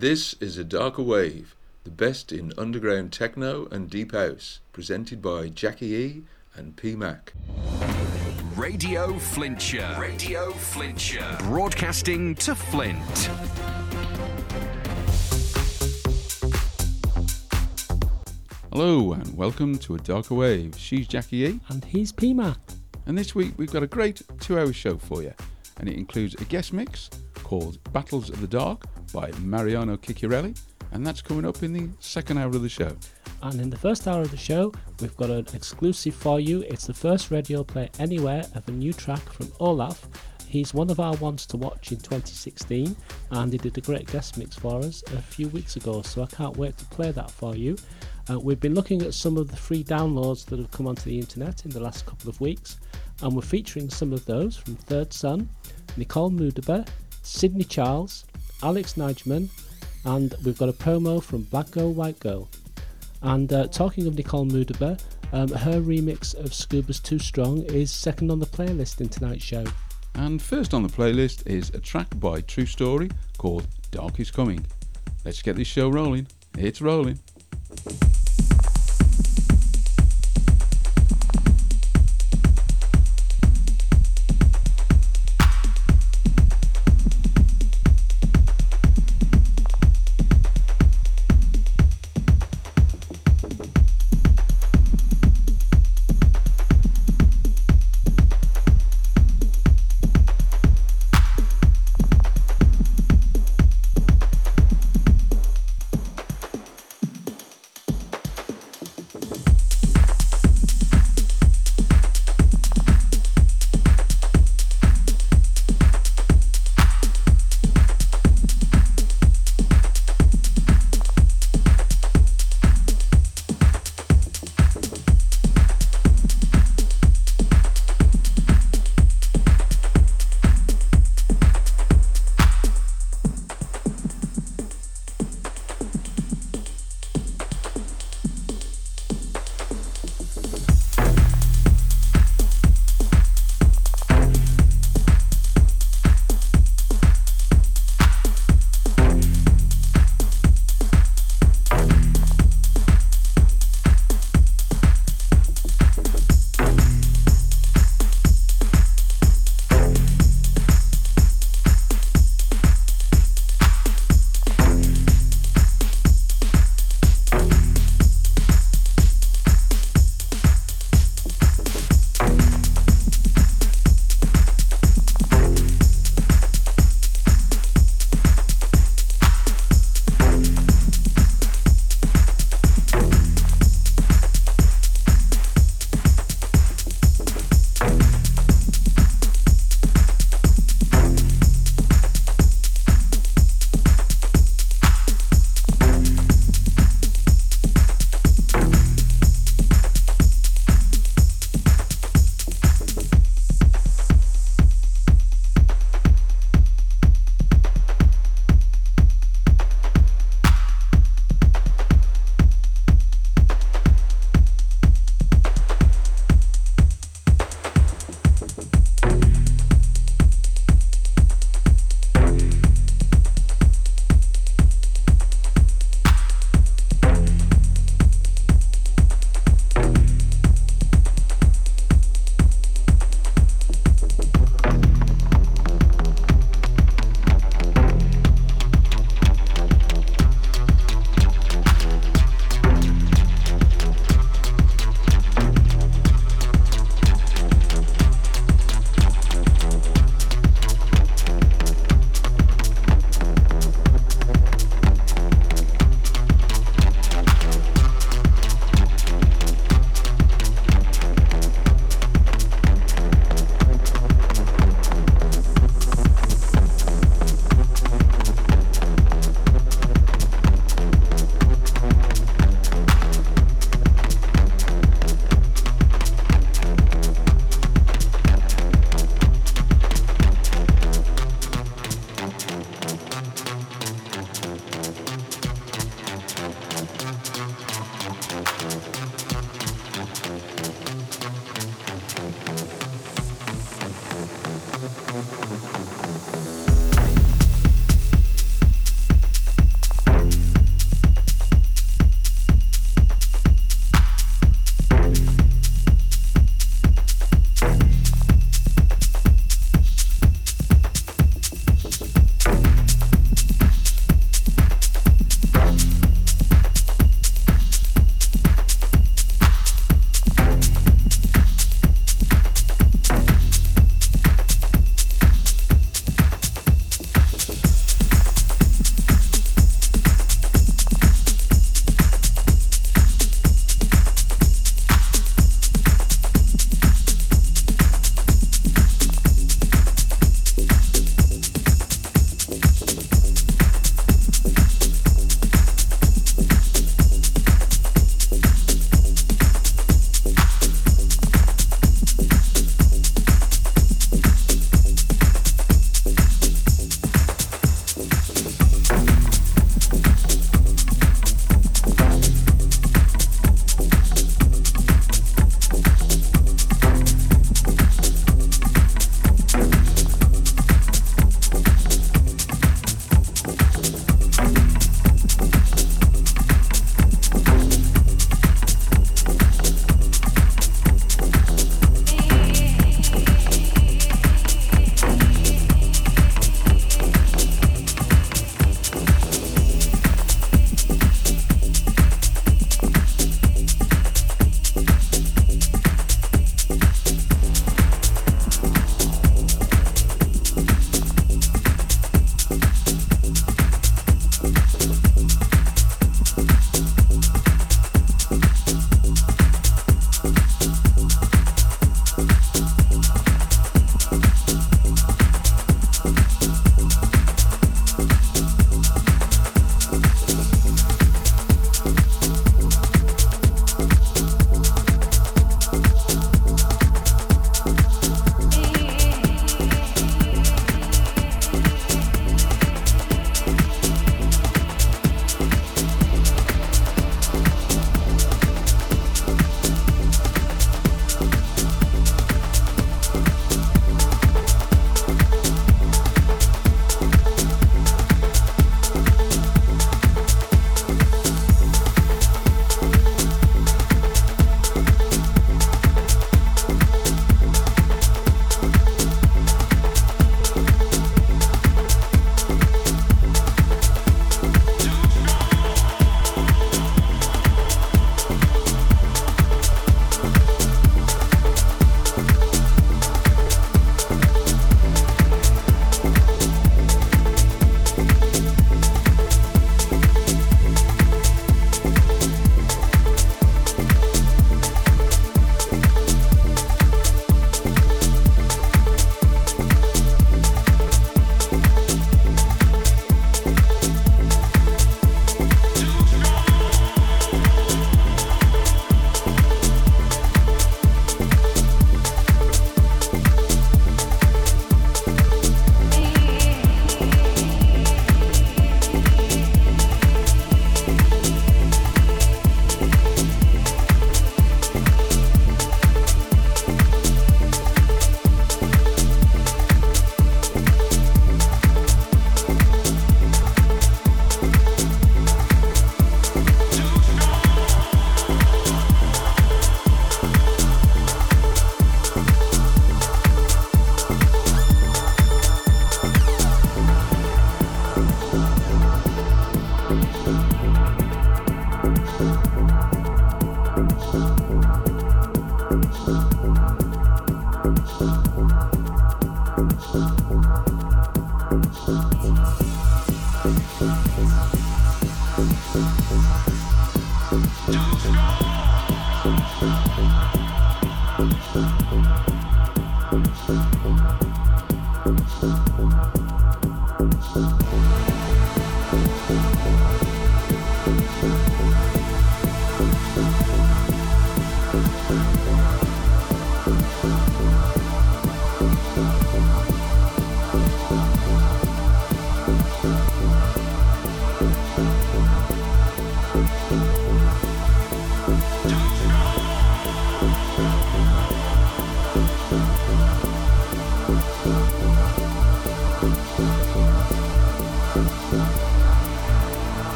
This is A Darker Wave, the best in underground techno and deep house, presented by Jackie E and P Mac. Radio Flintshire. Radio Flintshire. Broadcasting to Flint. Hello and welcome to A Darker Wave. She's Jackie E. And he's P Mac. And this week we've got a great two hour show for you. And it includes a guest mix called Battles of the Dark by Mariano Cicciarelli. And that's coming up in the second hour of the show. And in the first hour of the show, we've got an exclusive for you. It's the first radio play anywhere of a new track from Olaf. He's one of our ones to watch in 2016, and he did a great guest mix for us a few weeks ago. So I can't wait to play that for you. Uh, we've been looking at some of the free downloads that have come onto the internet in the last couple of weeks, and we're featuring some of those from Third Son, Nicole Moudaber, Sidney Charles, Alex Niggemann, and we've got a promo from Black Girl White Girl. And uh, talking of Nicole Moudaber, um, her remix of Scuba's Too Strong is second on the playlist in tonight's show. And first on the playlist is a track by True Story called Dark is Coming. Let's get this show rolling. It's rolling.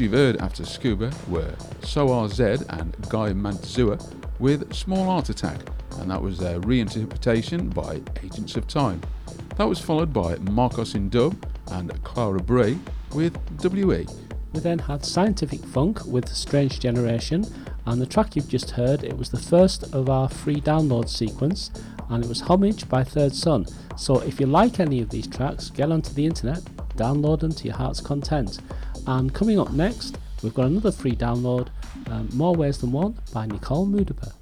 you've heard after Scuba were Sohar Z and Guy Mantzur with Small Heart Attack, and that was their reinterpretation by Agents of Time. That was followed by Marcos in Dub and Clara Brea with WE. We then had Scientific Funk with Strange Generation, and the track you've just heard, it was the first of our free download sequence, and it was Homage by Third Son. So if you like any of these tracks, get onto the internet, download them to your heart's content. And coming up next, we've got another free download, um, More Ways Than One by Nicole Moudaber.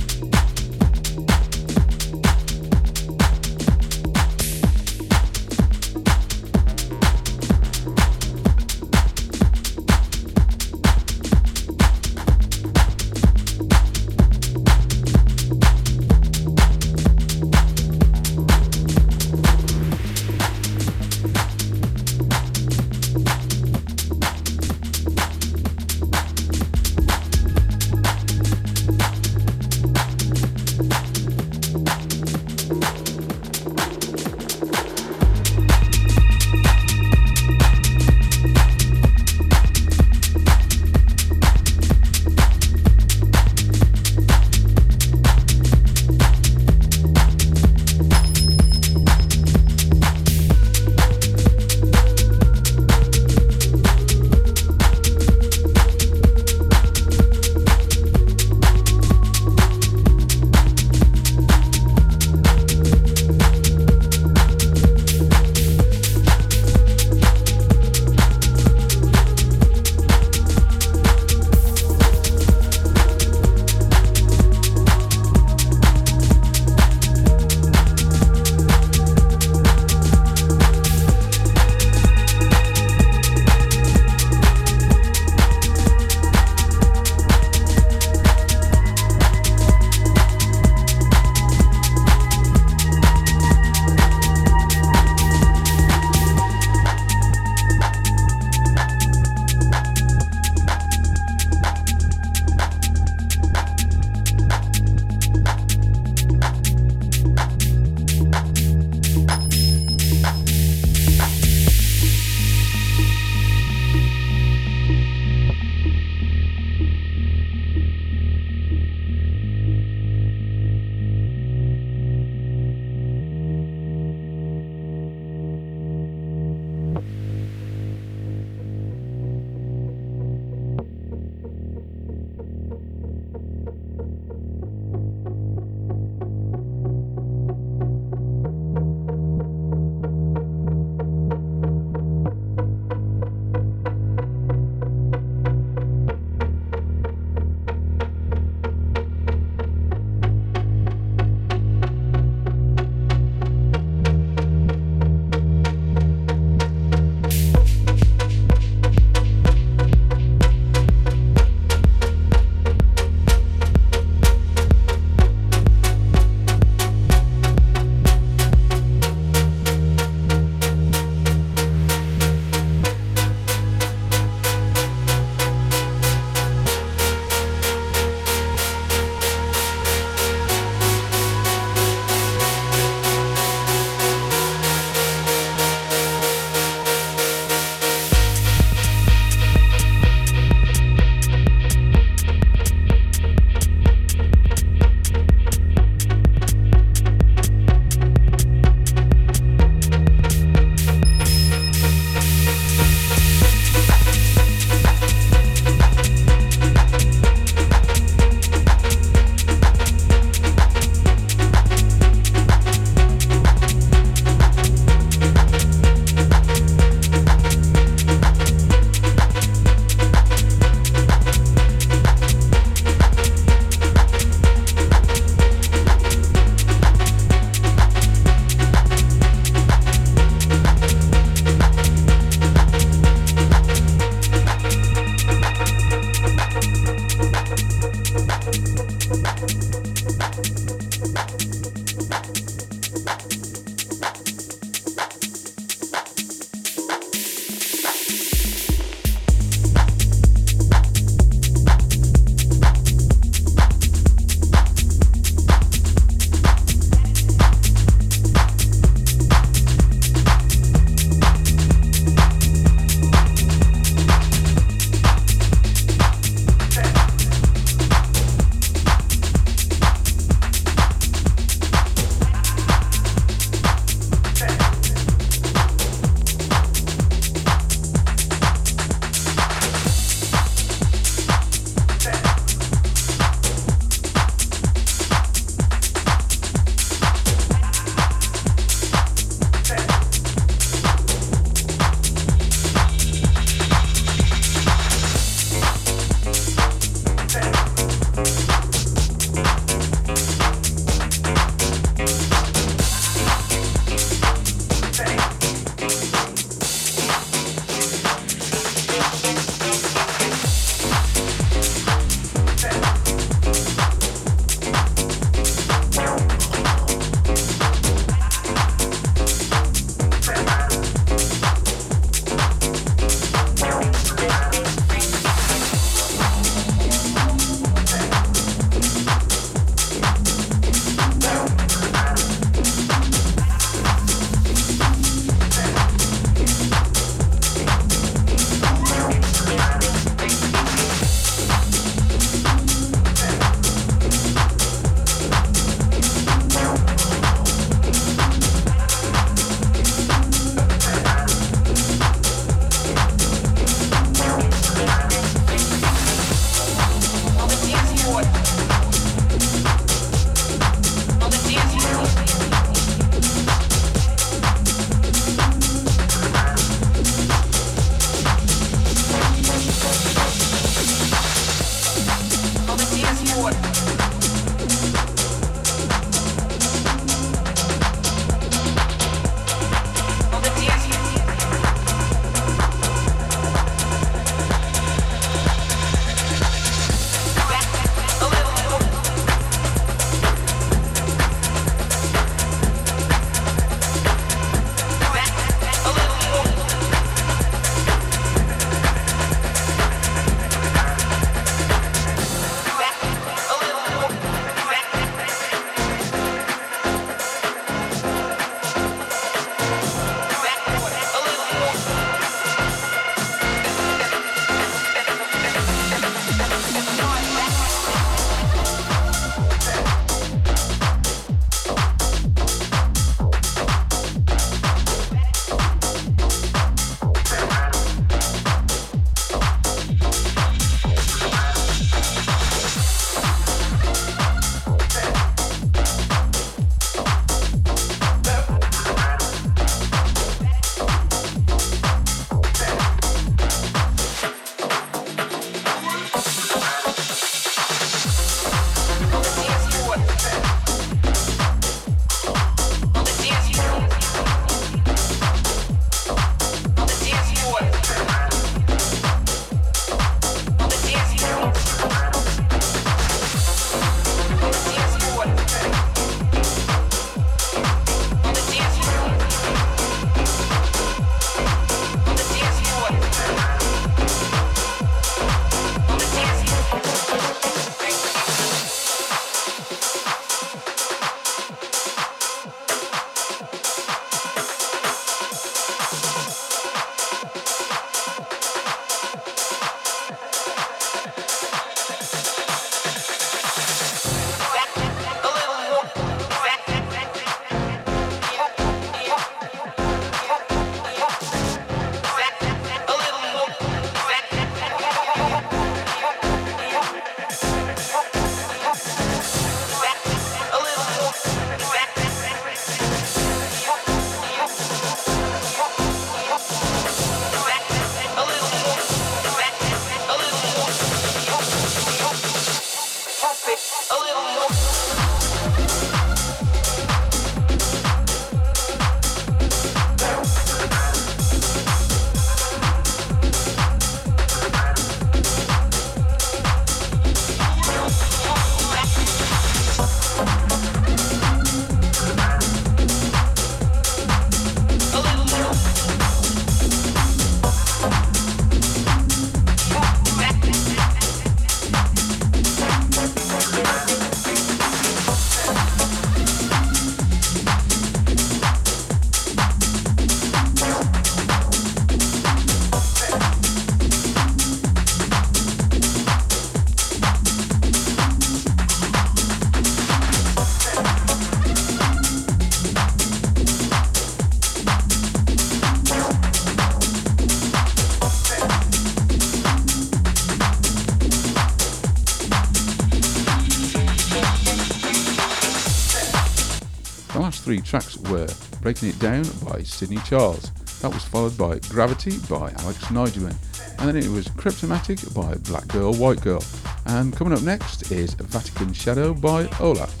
Three tracks were Breaking It Down by Sidney Charles. That was followed by Gravity by Alex Niggemann. And then it was Cryptomatic by Black Girl White Girl. And coming up next is Vatican Shadow by Olaf.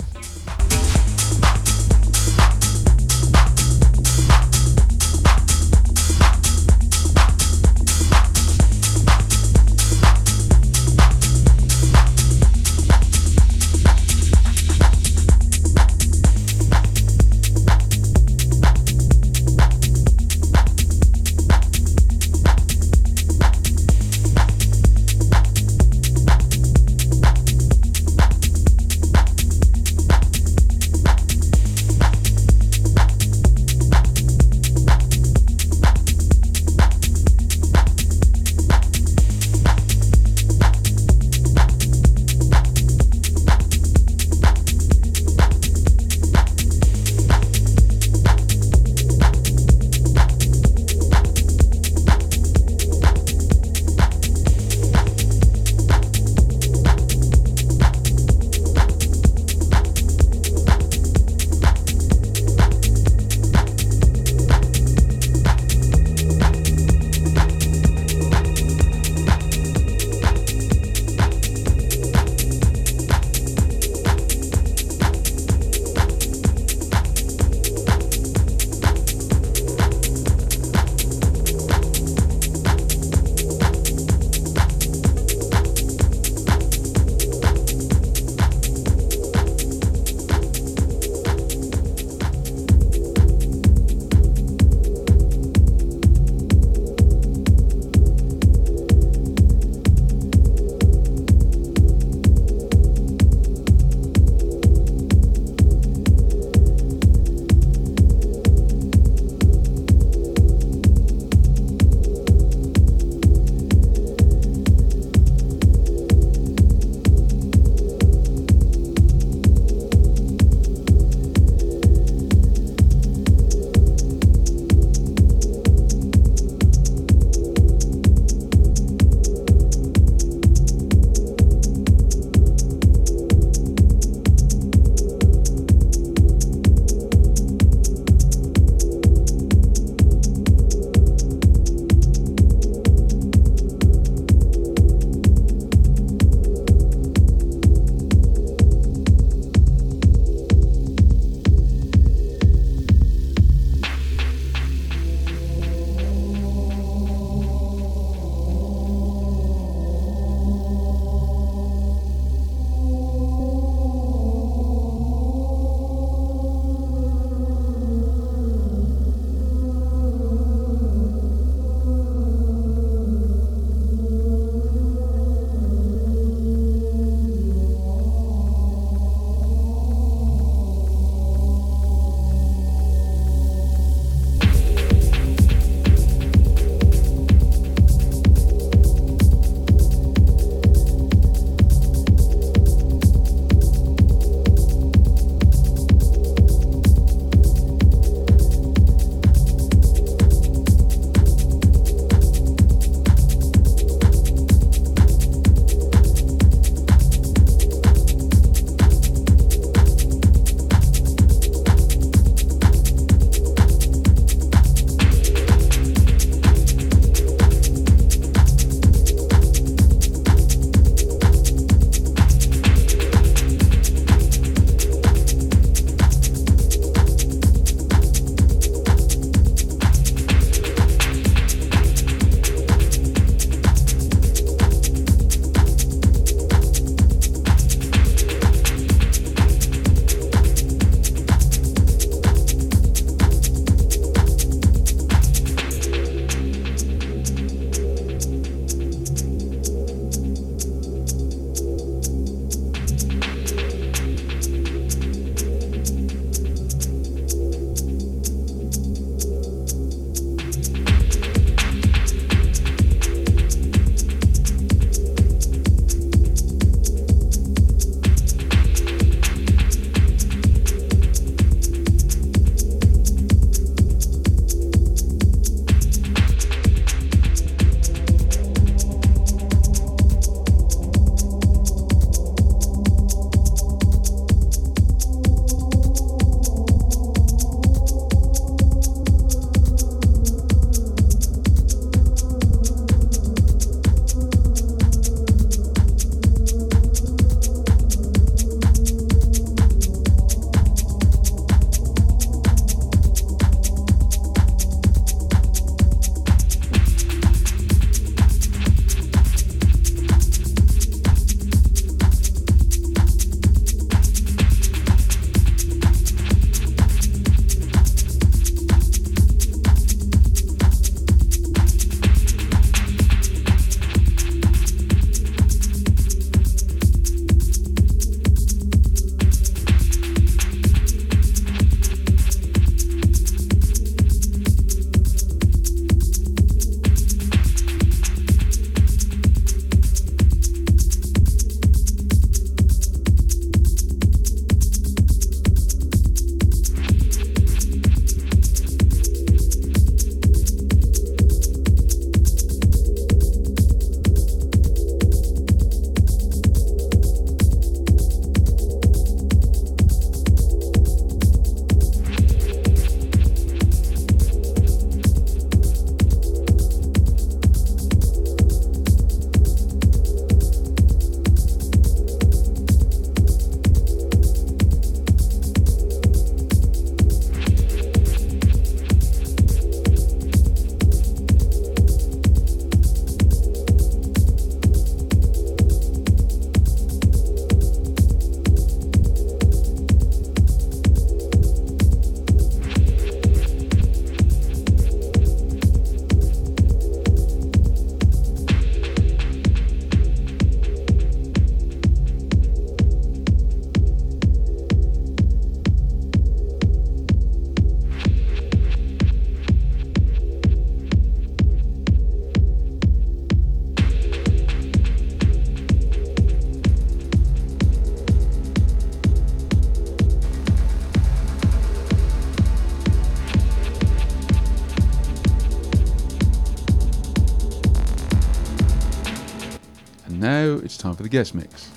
Guest mix.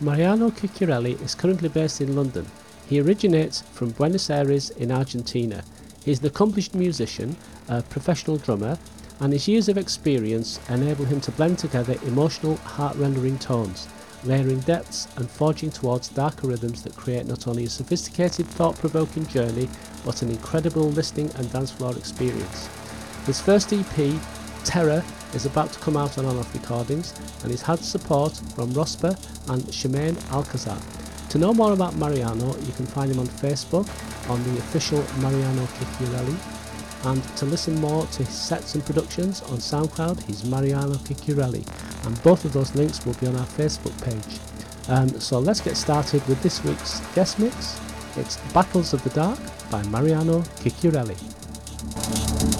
Mariano Cicciarelli is currently based in London. He originates from Buenos Aires in Argentina. He's an accomplished musician, a professional drummer, and his years of experience enable him to blend together emotional, heart-rendering tones, layering depths and forging towards darker rhythms that create not only a sophisticated, thought-provoking journey, but an incredible listening and dance floor experience. His first EP, Terror, is about to come out on Off Recordings, and he's had support from Rosper and Shemaine Alcazar. To know more about Mariano, you can find him on Facebook on the official Mariano Cicciarelli and to listen more to his sets and productions on SoundCloud, he's Mariano Cicciarelli, and both of those links will be on our Facebook page. Um, so let's get started with this week's guest mix. It's Battles of the Dark by Mariano Cicciarelli.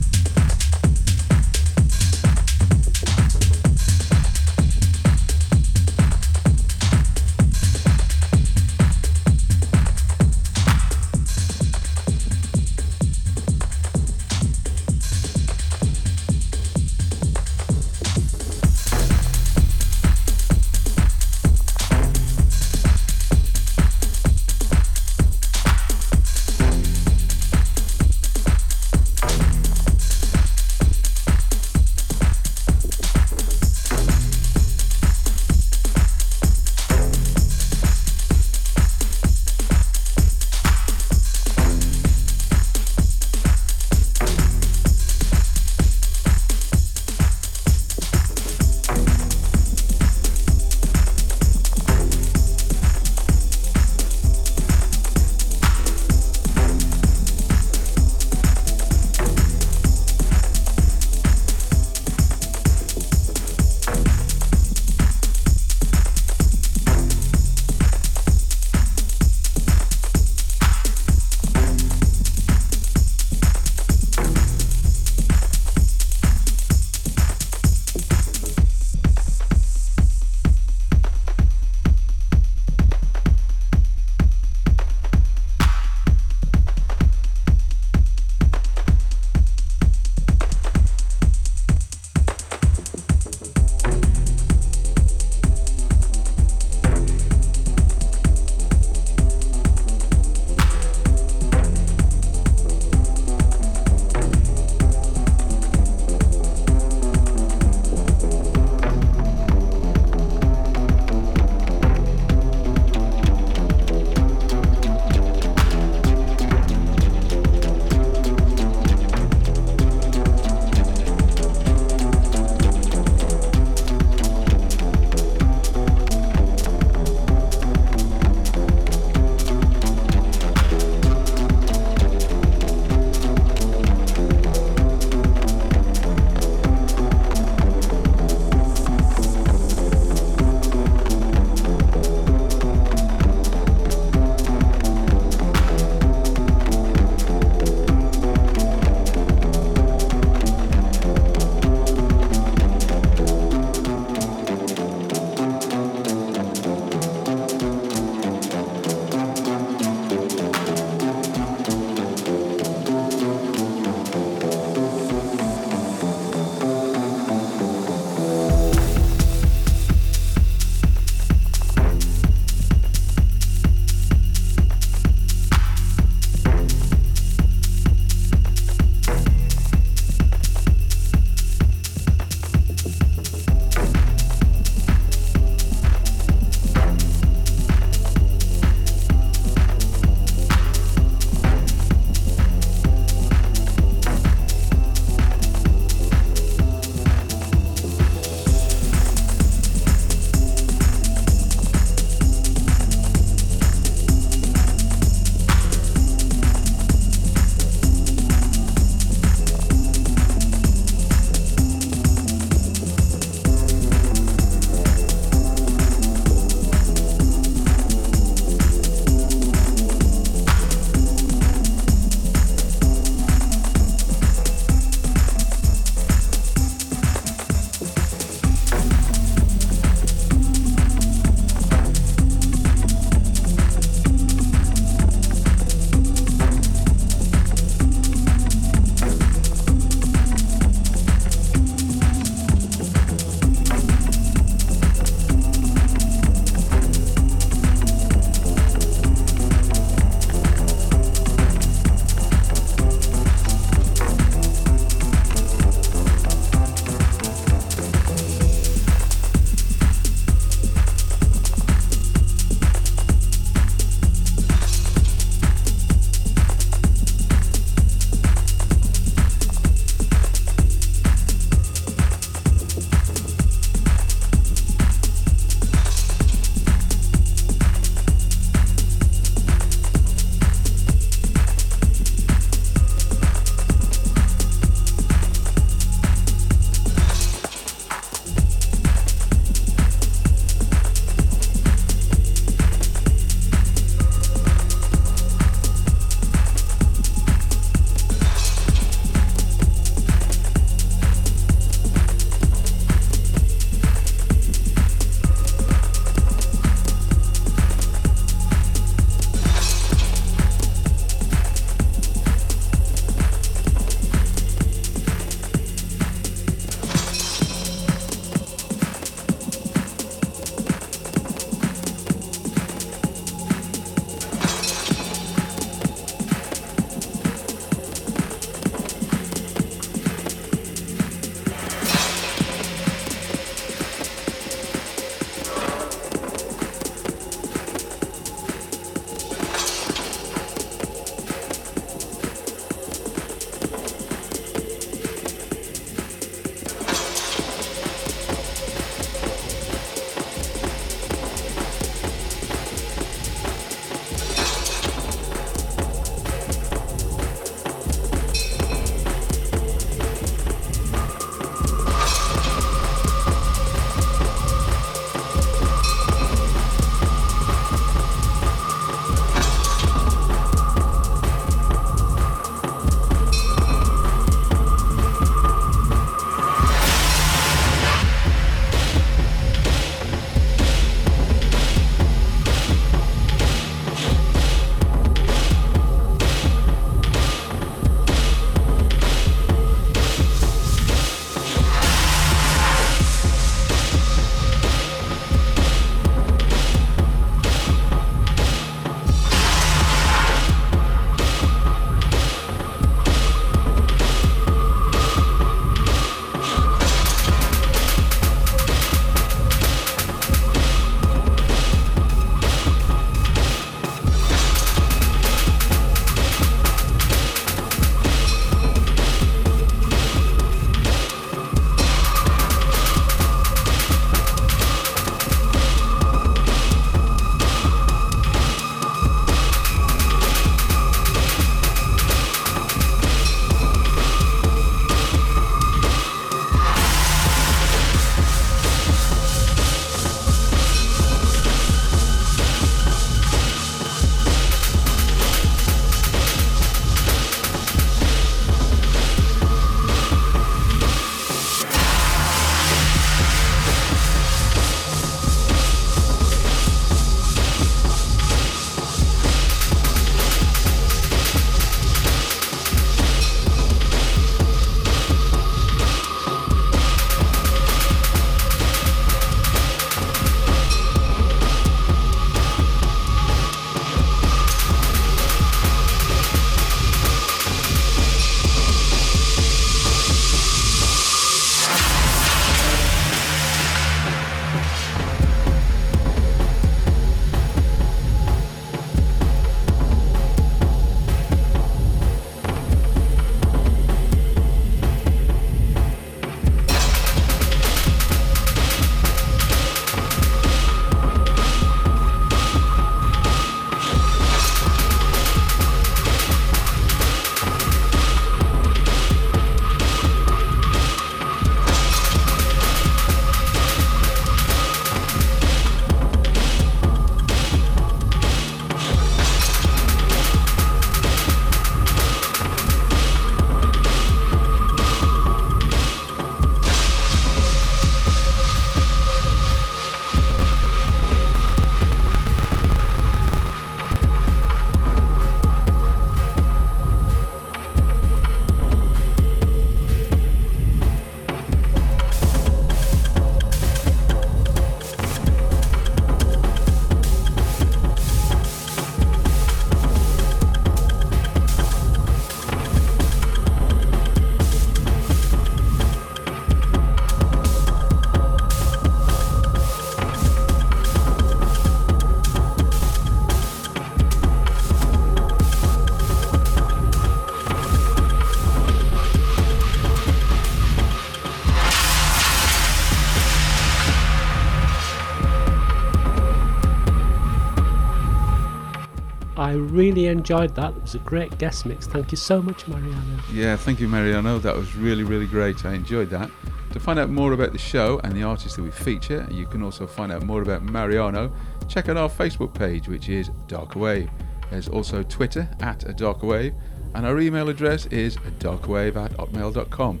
I really enjoyed that. It was a great guest mix. Thank you so much, Mariano. Yeah, thank you, Mariano. That was really, really great. I enjoyed that. To find out more about the show and the artists that we feature, you can also find out more about Mariano. Check out our Facebook page, which is Darker Wave. There's also Twitter at a Darker Wave, and our email address is darkwave at hotmail.com.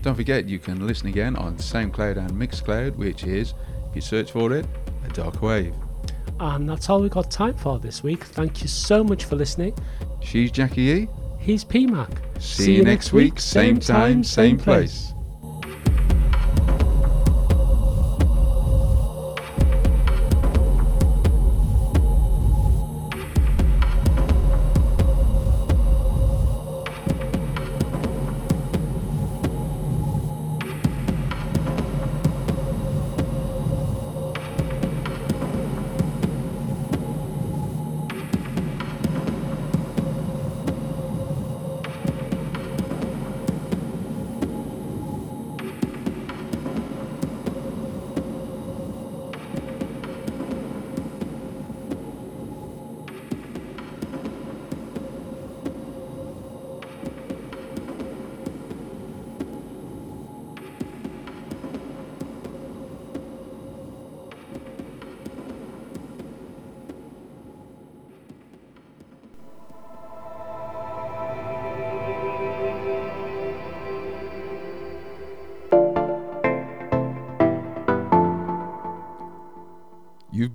Don't forget, you can listen again on SoundCloud and Mixcloud, which is, if you search for it, a Darker Wave. And that's all we've got time for this week. Thank you so much for listening. She's Jackie E. He's P Mac. See, you next week, same time, same place. You've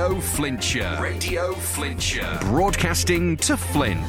Radio Flintshire. Radio Flintshire. Broadcasting to Flint.